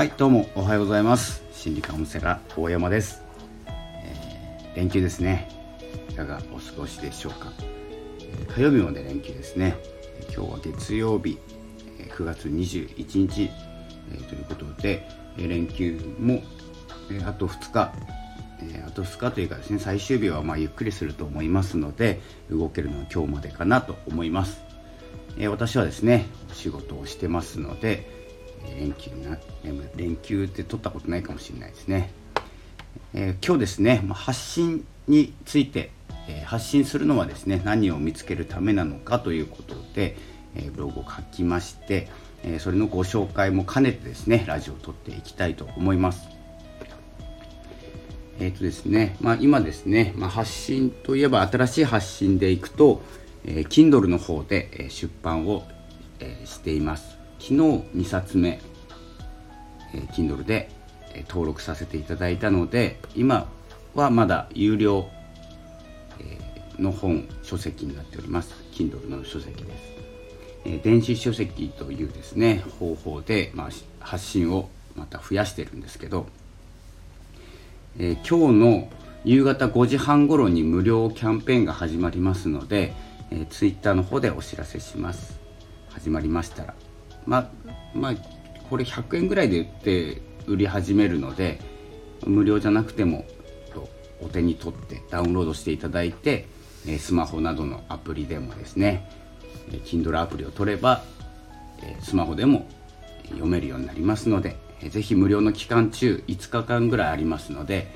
はいどうもおはようございます。心理カウンセラー大山です、えー、連休ですね。いかがお過ごしでしょうか、え、火曜日まで連休ですね。今日は月曜日9月21日、えー、ということで連休も、えあと2日えあと2日というかですね最終日はまゆっくりすると思いますので動けるのは今日までかなと思います、え私はですね仕事をしてますので連休な連休って取ったことないかもしれないですね、えー、今日ですね発信について、えー、発信するのはですね何を見つけるためなのかということで、えー、ブログを書きまして、えそれのご紹介も兼ねてですねラジオを撮っていきたいと思います。えーとですねまあ、今ですね、まあ、発信といえば新しい発信でいくと、えー、Kindle の方で、出版を、しています。昨日2冊目、えー、Kindle で、えー、登録させていただいたので今はまだ有料、えー、の本書籍になっております。Kindle の書籍です、えー、電子書籍というですね方法で、まあ、発信をまた増やしてるんですけど、えー、今日の夕方5時半頃に無料キャンペーンが始まりますので、えー、Twitter の方でお知らせします。始まりましたらままあこれ100円ぐらいで売って売り始めるので無料じゃなくてもお手に取ってダウンロードしていただいてスマホなどのアプリでもですね Kindle アプリを取ればスマホでも読めるようになりますのでぜひ無料の期間中5日間ぐらいありますので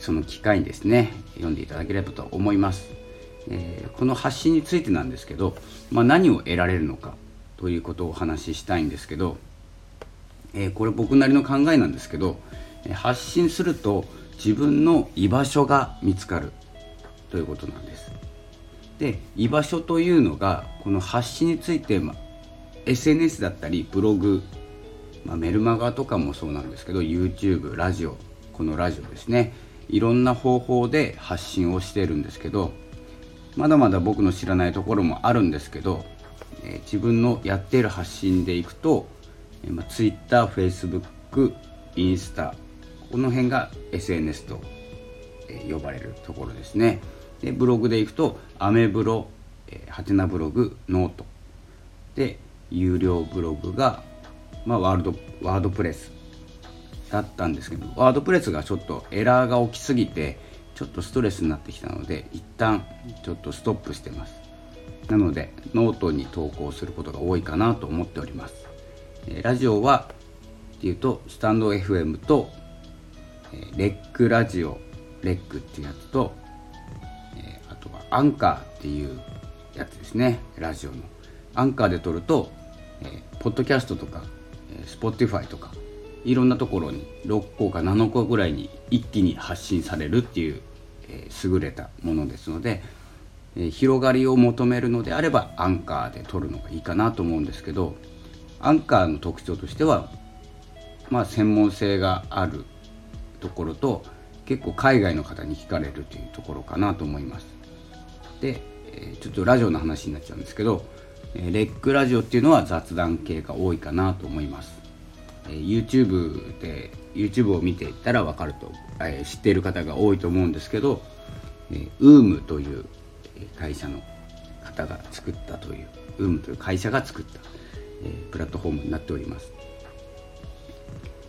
その機会にですね読んでいただければと思います、この発信についてなんですけど、まあ、何を得られるのか。ということをお話ししたいんですけど、えー、これ僕なりの考えなんですけど発信すると自分の居場所が見つかるということなんです。で居場所というのがこの発信について、ま SNS だったりブログ、ま、メルマガとかもそうなんですけど YouTube ラジオこのラジオですねいろんな方法で発信をしてるんですけどまだまだ僕の知らないところもあるんですけどえ自分のやっている発信でいくと、えま、Twitter、Facebook、インスタこの辺が SNS と、え呼ばれるところですね。でブログでいくとアメブロ、えハテナブログノート。で有料ブログが、まあ、ワールドワードプレスだったんですけどワードプレスがちょっとエラーが起きすぎてちょっとストレスになってきたので一旦ちょっとストップしてます。なのでノートに投稿することが多いかなと思っております、ラジオはっていうとスタンド FM と、レックラジオレックっていうやつと、あとはアンカーっていうやつですね。ラジオの。アンカーで撮ると、ポッドキャストとか、え Spotify とかいろんなところに6個か7個ぐらいに一気に発信されるっていう、え優れたものですのでえ広がりを求めるのであればアンカーで撮るのがいいかなと思うんですけどアンカーの特徴としてはまあ専門性があるところと結構海外の方に聞かれるというところかなと思います。でちょっとラジオの話になっちゃうんですけどレックラジオっていうのは雑談系が多いかなと思います。YouTube で YouTube を見ていったら分かると知っている方が多いと思うんですけど UM という会社の方が作ったという UM という会社が作った、えー、プラットフォームになっております。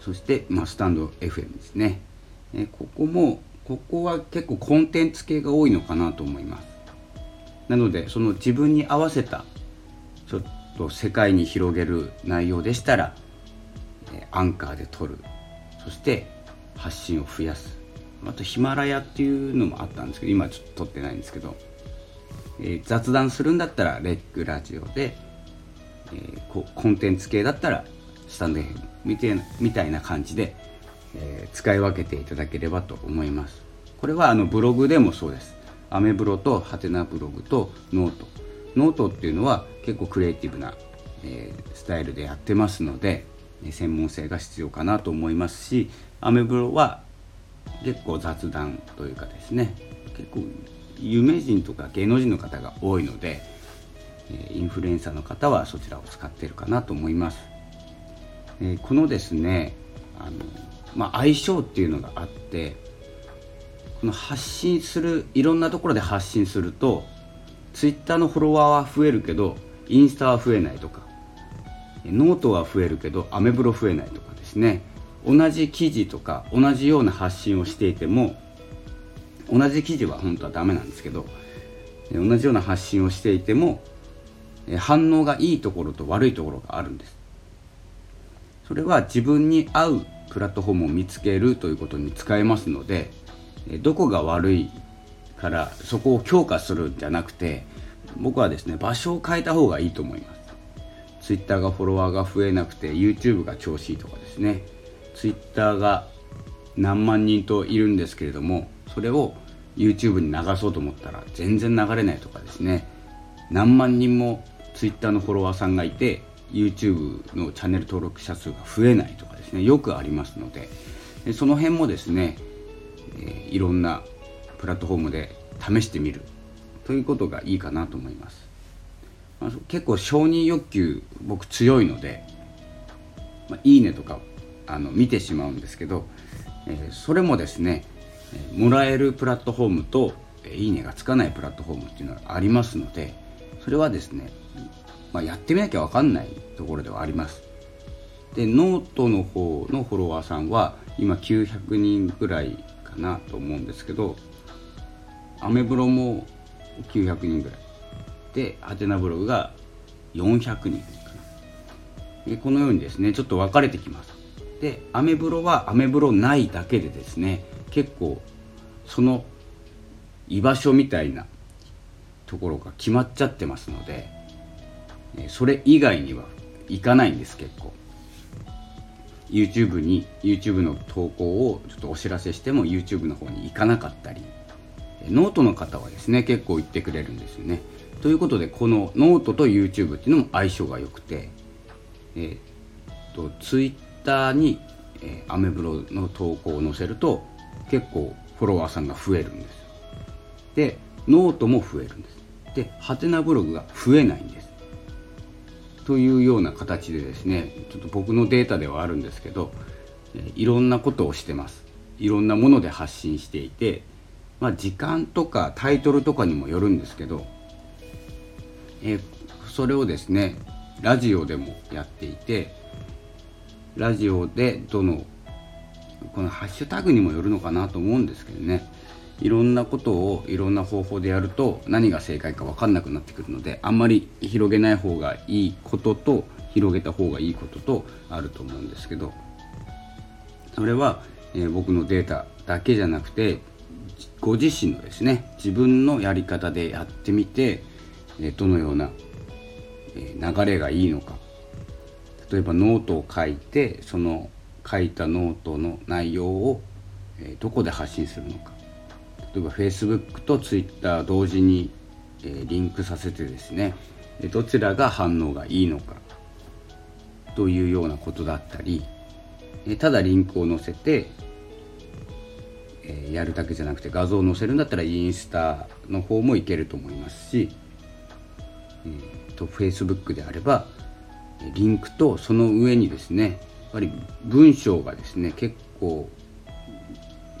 そして、まあ、スタンド FM ですね、えー、ここもここは結構コンテンツ系が多いのかなと思います。なのでその自分に合わせたちょっと世界に広げる内容でしたら、え、アンカーで撮る。そして発信を増やす。あとヒマラヤっていうのもあったんですけど今ちょっと撮ってないんですけど。えー、雑談するんだったらレックラジオで、えー、こコンテンツ系だったらスタンド FM みたいなみたいな感じで、えー、使い分けていただければと思います。これはあのブログでもそうです。アメブロとハテナブログとノート。ノートっていうのは結構クリエイティブな、えー、スタイルでやってますので専門性が必要かなと思いますしアメブロは結構雑談というかですね結構有名人とか芸能人の方が多いのでインフルエンサーの方はそちらを使ってるかなと思います。え、このですねあの、まあ、相性っていうのがあってこの発信するいろんなところで発信するとツイッターのフォロワーは増えるけどインスタは増えないとかノートは増えるけどアメブロ増えないとかですね。同じ記事とか同じような発信をしていても同じ記事は本当はダメなんですけど同じような発信をしていても反応がいいところと悪いところがあるんです。それは自分に合うプラットフォームを見つけるということに使えますのでどこが悪いからそこを強化するんじゃなくて僕はですね場所を変えた方がいいと思います。Twitter がフォロワーが増えなくて YouTube が調子いいとかですね。Twitter が何万人といるんですけれどもそれを YouTube に流そうと思ったら全然流れないとかですね。何万人も Twitter のフォロワーさんがいて YouTube のチャンネル登録者数が増えないとかですね。よくありますので。その辺もですね、えいろんなプラットフォームで試してみる。ということがいいかなと思います、まあ、結構承認欲求僕強いので、まあ、いいねとかあの見てしまうんですけど、えー、それもですねもらえるプラットフォームといいねがつかないプラットフォームっていうのがありますのでそれはですね、まあ、やってみなきゃ分かんないところではあります。でノートの方のフォロワーさんは今900人ぐらいかなと思うんですけどアメブロも900人ぐらい。でハテナブログが400人かな。でこのようにですねちょっと分かれてきます。でアメブロはアメブロないだけでですね結構その居場所みたいなところが決まっちゃってますのでそれ以外には行かないんです結構。YouTube に YouTube の投稿をちょっとお知らせしても YouTube の方に行かなかったりノートの方はですね結構言ってくれるんですよね。ということでこのノートと YouTube っていうのも相性が良くてえ、っと Twitter に、え、アメブロの投稿を載せると結構フォロワーさんが増えるんです。でノートも増えるんです。でハテナブログが増えないんです。というような形でですねちょっと僕のデータではあるんですけどいろんなことをしてます。いろんなもので発信していてまあ、時間とかタイトルとかにもよるんですけど、えそれをですねラジオでもやっていてラジオでどのこのハッシュタグにもよるのかなと思うんですけどね。いろんなことをいろんな方法でやると何が正解か分かんなくなってくるのであんまり広げない方がいいことと広げた方がいいこととあると思うんですけど。それは、えー、僕のデータだけじゃなくてご自身のですね自分のやり方でやってみてえどのようなえ流れがいいのか。例えばノートを書いてその書いたノートの内容をどこで発信するのか。例えば Facebook と Twitter 同時にリンクさせてですね。どちらが反応がいいのか。というようなことだったり。ただリンクを載せてやるだけじゃなくて画像を載せるんだったらインスタの方もいけると思いますし、えーと、Facebook であればリンクとその上にですねぱり文章がですね結構、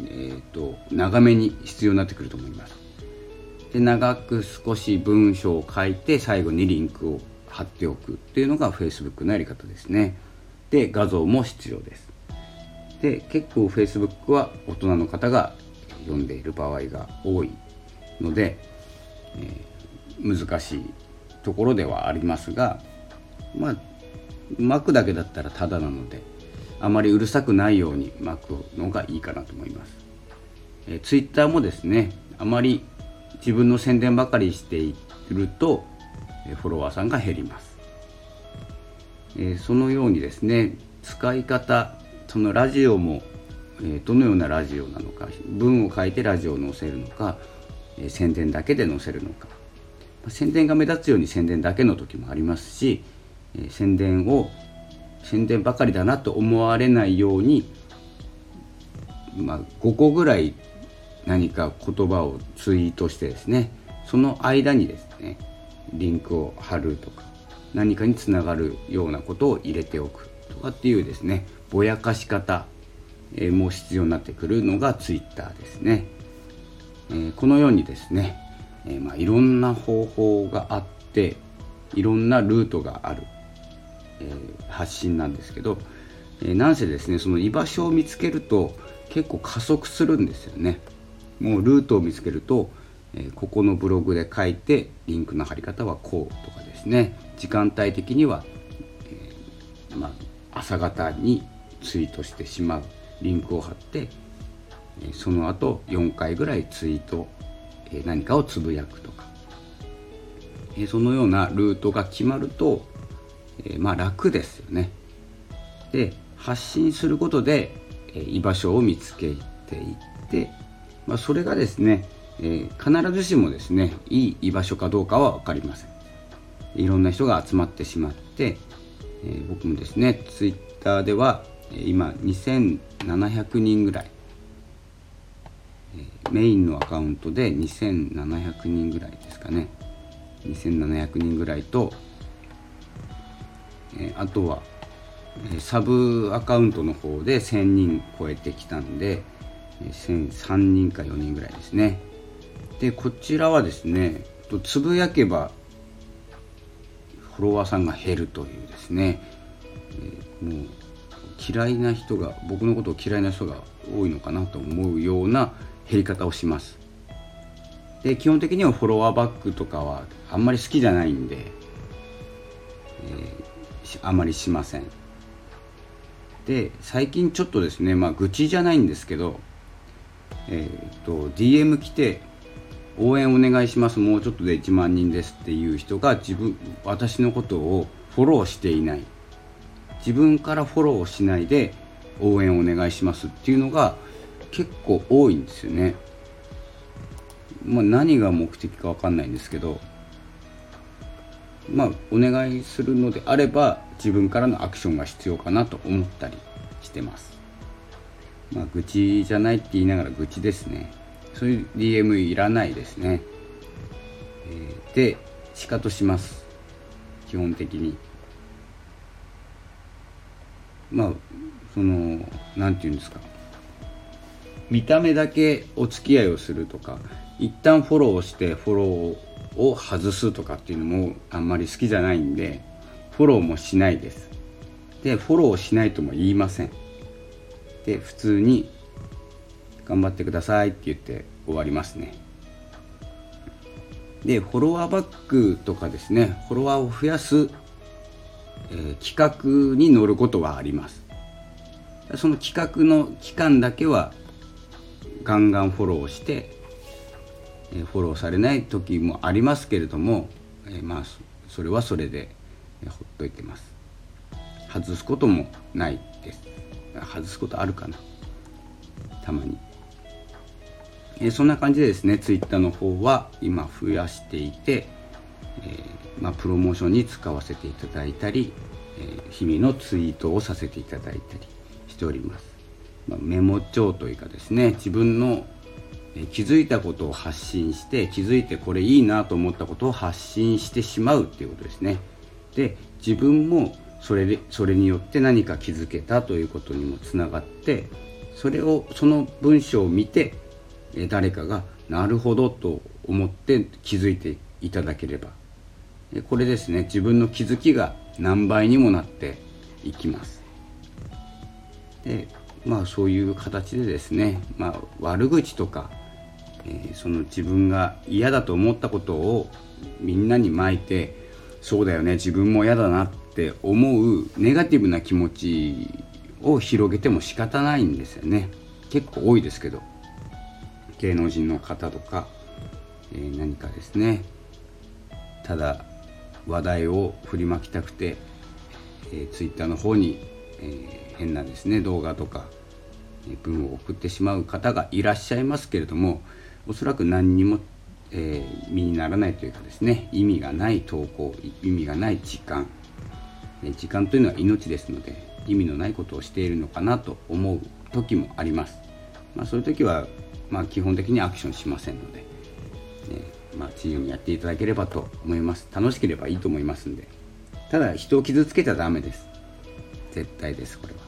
えーと、長めに必要になってくると思います。で長く少し文章を書いて最後にリンクを貼っておくっていうのが Facebook のやり方ですね。で画像も必要です。で結構 Facebook は大人の方が読んでいる場合が多いので、えー、難しいところではありますがまあ巻くだけだったらただなのであまりうるさくないように巻くのがいいかなと思います、えー、Twitter もですねあまり自分の宣伝ばかりしているとフォロワーさんが減ります、えー、そのようにですね使い方そのラジオも、えー、どのようなラジオなのか文を書いてラジオを載せるのか、えー、宣伝だけで載せるのか、ま、宣伝が目立つように宣伝だけの時もありますし、宣伝を宣伝ばかりだなと思われないように、まあ、5個ぐらい何か言葉をツイートしてですねその間にですねリンクを貼るとか何かにつながるようなことを入れておくとかっていうですねぼやかし方、も必要になってくるのが Twitter ですね、えこのようにですね、えまあ、いろんな方法があっていろんなルートがある、え発信なんですけど、えなんせですねその居場所を見つけると結構加速するんですよね。もうルートを見つけると、えここのブログで書いてリンクの貼り方はこうとかですね。時間帯的には、えー、まあ、朝方にツイートしてしまう。リンクを貼ってその後4回ぐらいツイート何かをつぶやくとか。そのようなルートが決まるとえまあ楽ですよね。で発信することでえ居場所を見つけていって、まあ、それがですねえ必ずしもですねいい居場所かどうかは分かりません。いろんな人が集まってしまって、え僕もですねツイッターでは今2700人ぐらいメインのアカウントで2700人ぐらいですかね。2700人ぐらいとえあとはサブアカウントの方で1000人超えてきたんで3人か4人ぐらいですね。でこちらはですねつぶやけばフォロワーさんが減るというですね、え、もう嫌いな人が僕のことを嫌いな人が多いのかなと思うような減り方をします。で基本的にはフォロワーバックとかはあんまり好きじゃないんで、えー、あまりしません。で最近ちょっとですねまあ愚痴じゃないんですけどえっ、と DM 来て応援お願いします。もうちょっとで1万人ですっていう人が自分私のことをフォローしていない。自分からフォローしないで応援お願いしますっていうのが結構多いんですよね。まあ、何が目的か分かんないんですけどまあお願いするのであれば自分からのアクションが必要かなと思ったりしてます。まあ愚痴じゃないって言いながら愚痴ですね。そういう DM いらないですね。えー、で、シカトします。基本的に。まあ、その、なんて言うんですか。見た目だけお付き合いをするとか、一旦フォローしてフォローを外すとかっていうのもあんまり好きじゃないんで、フォローもしないです。で、フォローしないとも言いません。で、普通に頑張ってくださいって言って終わりますねでフォロワーバックとかですねフォロワーを増やす、えー、企画に乗ることはありますその企画の期間だけはガンガンフォローして、フォローされない時もありますけれども、え、まあそれはそれで、え、ほっといてます。外すこともないです。外すことあるかな。たまに。えそんな感じでですねツイッターの方は今増やしていて、え、まあ、プロモーションに使わせていただいたり、え、日々のツイートをさせていただいたりしております、まあ、メモ帳というかですね自分の気づいたことを発信して気づいてこれいいなと思ったことを発信してしまうっていうことですね。で自分もそれそれによって何か気づけたということにもつながってそれをその文章を見て誰かがなるほどと思って気づいていただければこれですね。自分の気づきが何倍にもなっていきます。でまあそういう形でですね、まあ、悪口とか、え、その自分が嫌だと思ったことをみんなにまいてそうだよね自分も嫌だなって思うネガティブな気持ちを広げても仕方ないんですよね。結構多いですけど。芸能人の方とか、えー、何かですね。ただ話題を振りまきたくて、えー、ツイッターの方に、えー、変なですね動画とか、文を送ってしまう方がいらっしゃいますけれどもおそらく何にも、え身にならないというかですね意味がない投稿意味がない時間、え時間というのは命ですので意味のないことをしているのかなと思う時もあります。まあ、そういう時はまあ、基本的にアクションしませんので、ねまあ、自由にやっていただければと思います。楽しければいいと思いますんで。ただ人を傷つけちゃダメです。絶対ですこれは。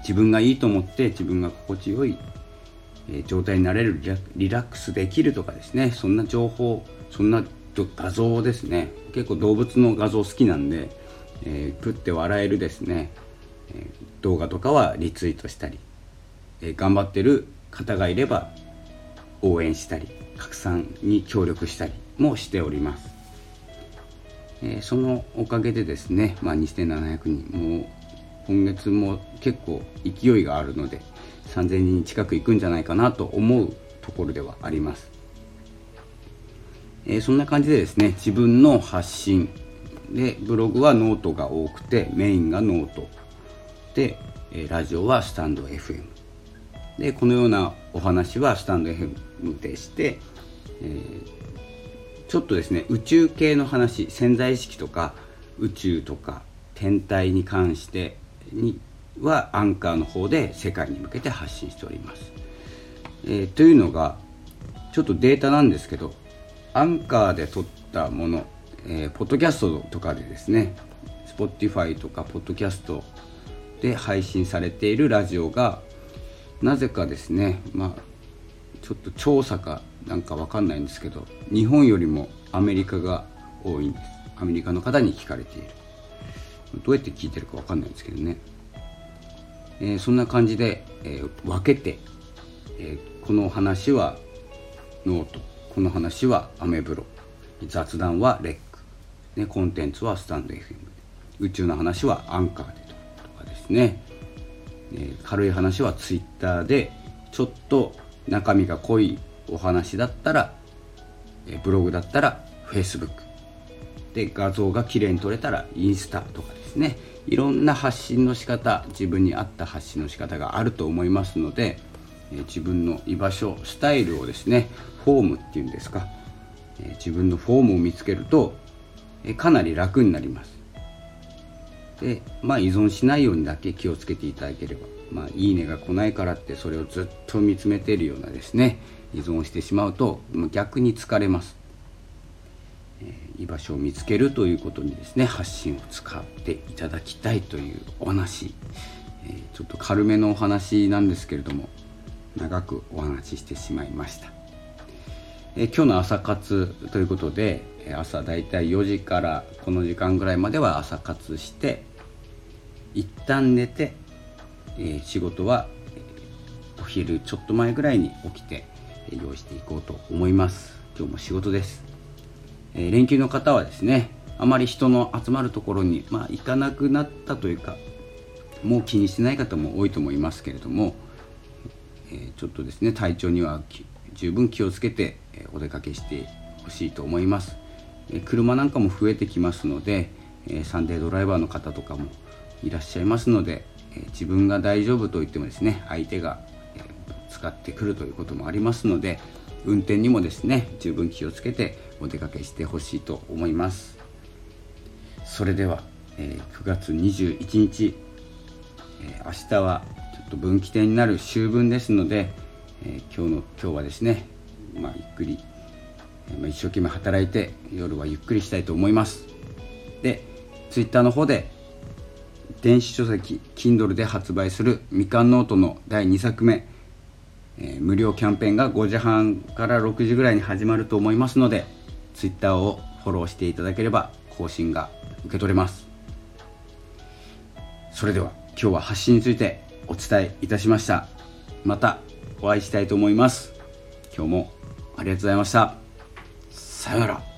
自分がいいと思って自分が心地よい、え状態になれるリラックスできるとかですねそんな情報そんな画像ですね。結構動物の画像好きなんで、えー、食って笑えるですね、え、動画とかはリツイートしたり、えー、頑張ってる方がいれば応援したり拡散に協力したりもしております、えー、そのおかげでですね、まあ、2700人もう今月も結構勢いがあるので3000人近く行くんじゃないかなと思うところではあります。えー、そんな感じでですね自分の発信。でブログはノートが多くてメインがノート。で、え、ラジオはスタンド FM でこのようなお話はスタンド FM でして、えー、ちょっとですね宇宙系の話潜在意識とか宇宙とか天体に関してにはアンカーの方で世界に向けて発信しております。えー、というのがちょっとデータなんですけどアンカーで撮ったもの、えー、ポッドキャストとかでですね Spotify とかポッドキャストで配信されているラジオがなぜかですねまあちょっと調査かなんかわかんないんですけど日本よりもアメリカが多いんです。アメリカの方に聞かれている。どうやって聞いてるかわかんないんですけどね、えー、そんな感じで、えー、分けて、えー、この話はノート。この話はアメブロ。雑談はレック、ね、コンテンツはスタンド FM 宇宙の話はアンカーで。とかですね、えー、軽い話はツイッターで。ちょっと中身が濃いお話だったら、えー、ブログだったらフェイスブック。で画像が綺麗に撮れたらインスタとかですね。いろんな発信の仕方自分に合った発信の仕方があると思いますので自分の居場所スタイルをですねフォームっていうんですか、自分のフォームを見つけると、かなり楽になります。でまあ依存しないようにだけ気をつけていただければまあいいねが来ないからってそれをずっと見つめているようなですね依存してしまうと逆に疲れます、え、居場所を見つけるということにですね発信を使っていただきたいというお話、え、ちょっと軽めのお話なんですけれども長くお話ししてしまいました、え今日の朝活ということで朝だいたい4時からこの時間ぐらいまでは朝活して一旦寝て、え仕事はお昼ちょっと前ぐらいに起きて用意していこうと思います。今日も仕事です、え連休の方はですねあまり人の集まるところに、まあ、行かなくなったというかもう気にしてない方も多いと思いますけれどもえちょっとですね体調には十分気をつけてお出かけしてほしいと思います、え車なんかも増えてきますので、えサンデードライバーの方とかもいらっしゃいますので、え自分が大丈夫と言ってもですね相手が、え使ってくるということもありますので運転にもですね十分気をつけてお出かけしてほしいと思います。それでは、え9月21日、え明日はちょっと分岐点になる秋分ですので、えー、今日の今日はですね、まあ、ゆっくり、え、まあ、一生懸命働いて夜はゆっくりしたいと思います。で Twitter の方で電子書籍 Kindle で発売するみかんノートの第2作目、えー、無料キャンペーンが5時半から6時ぐらいに始まると思いますので Twitter をフォローしていただければ更新が受け取れます。それでは今日は発信についてお伝えいたしました。またお会いしたいと思います。今日もありがとうございました。さようなら。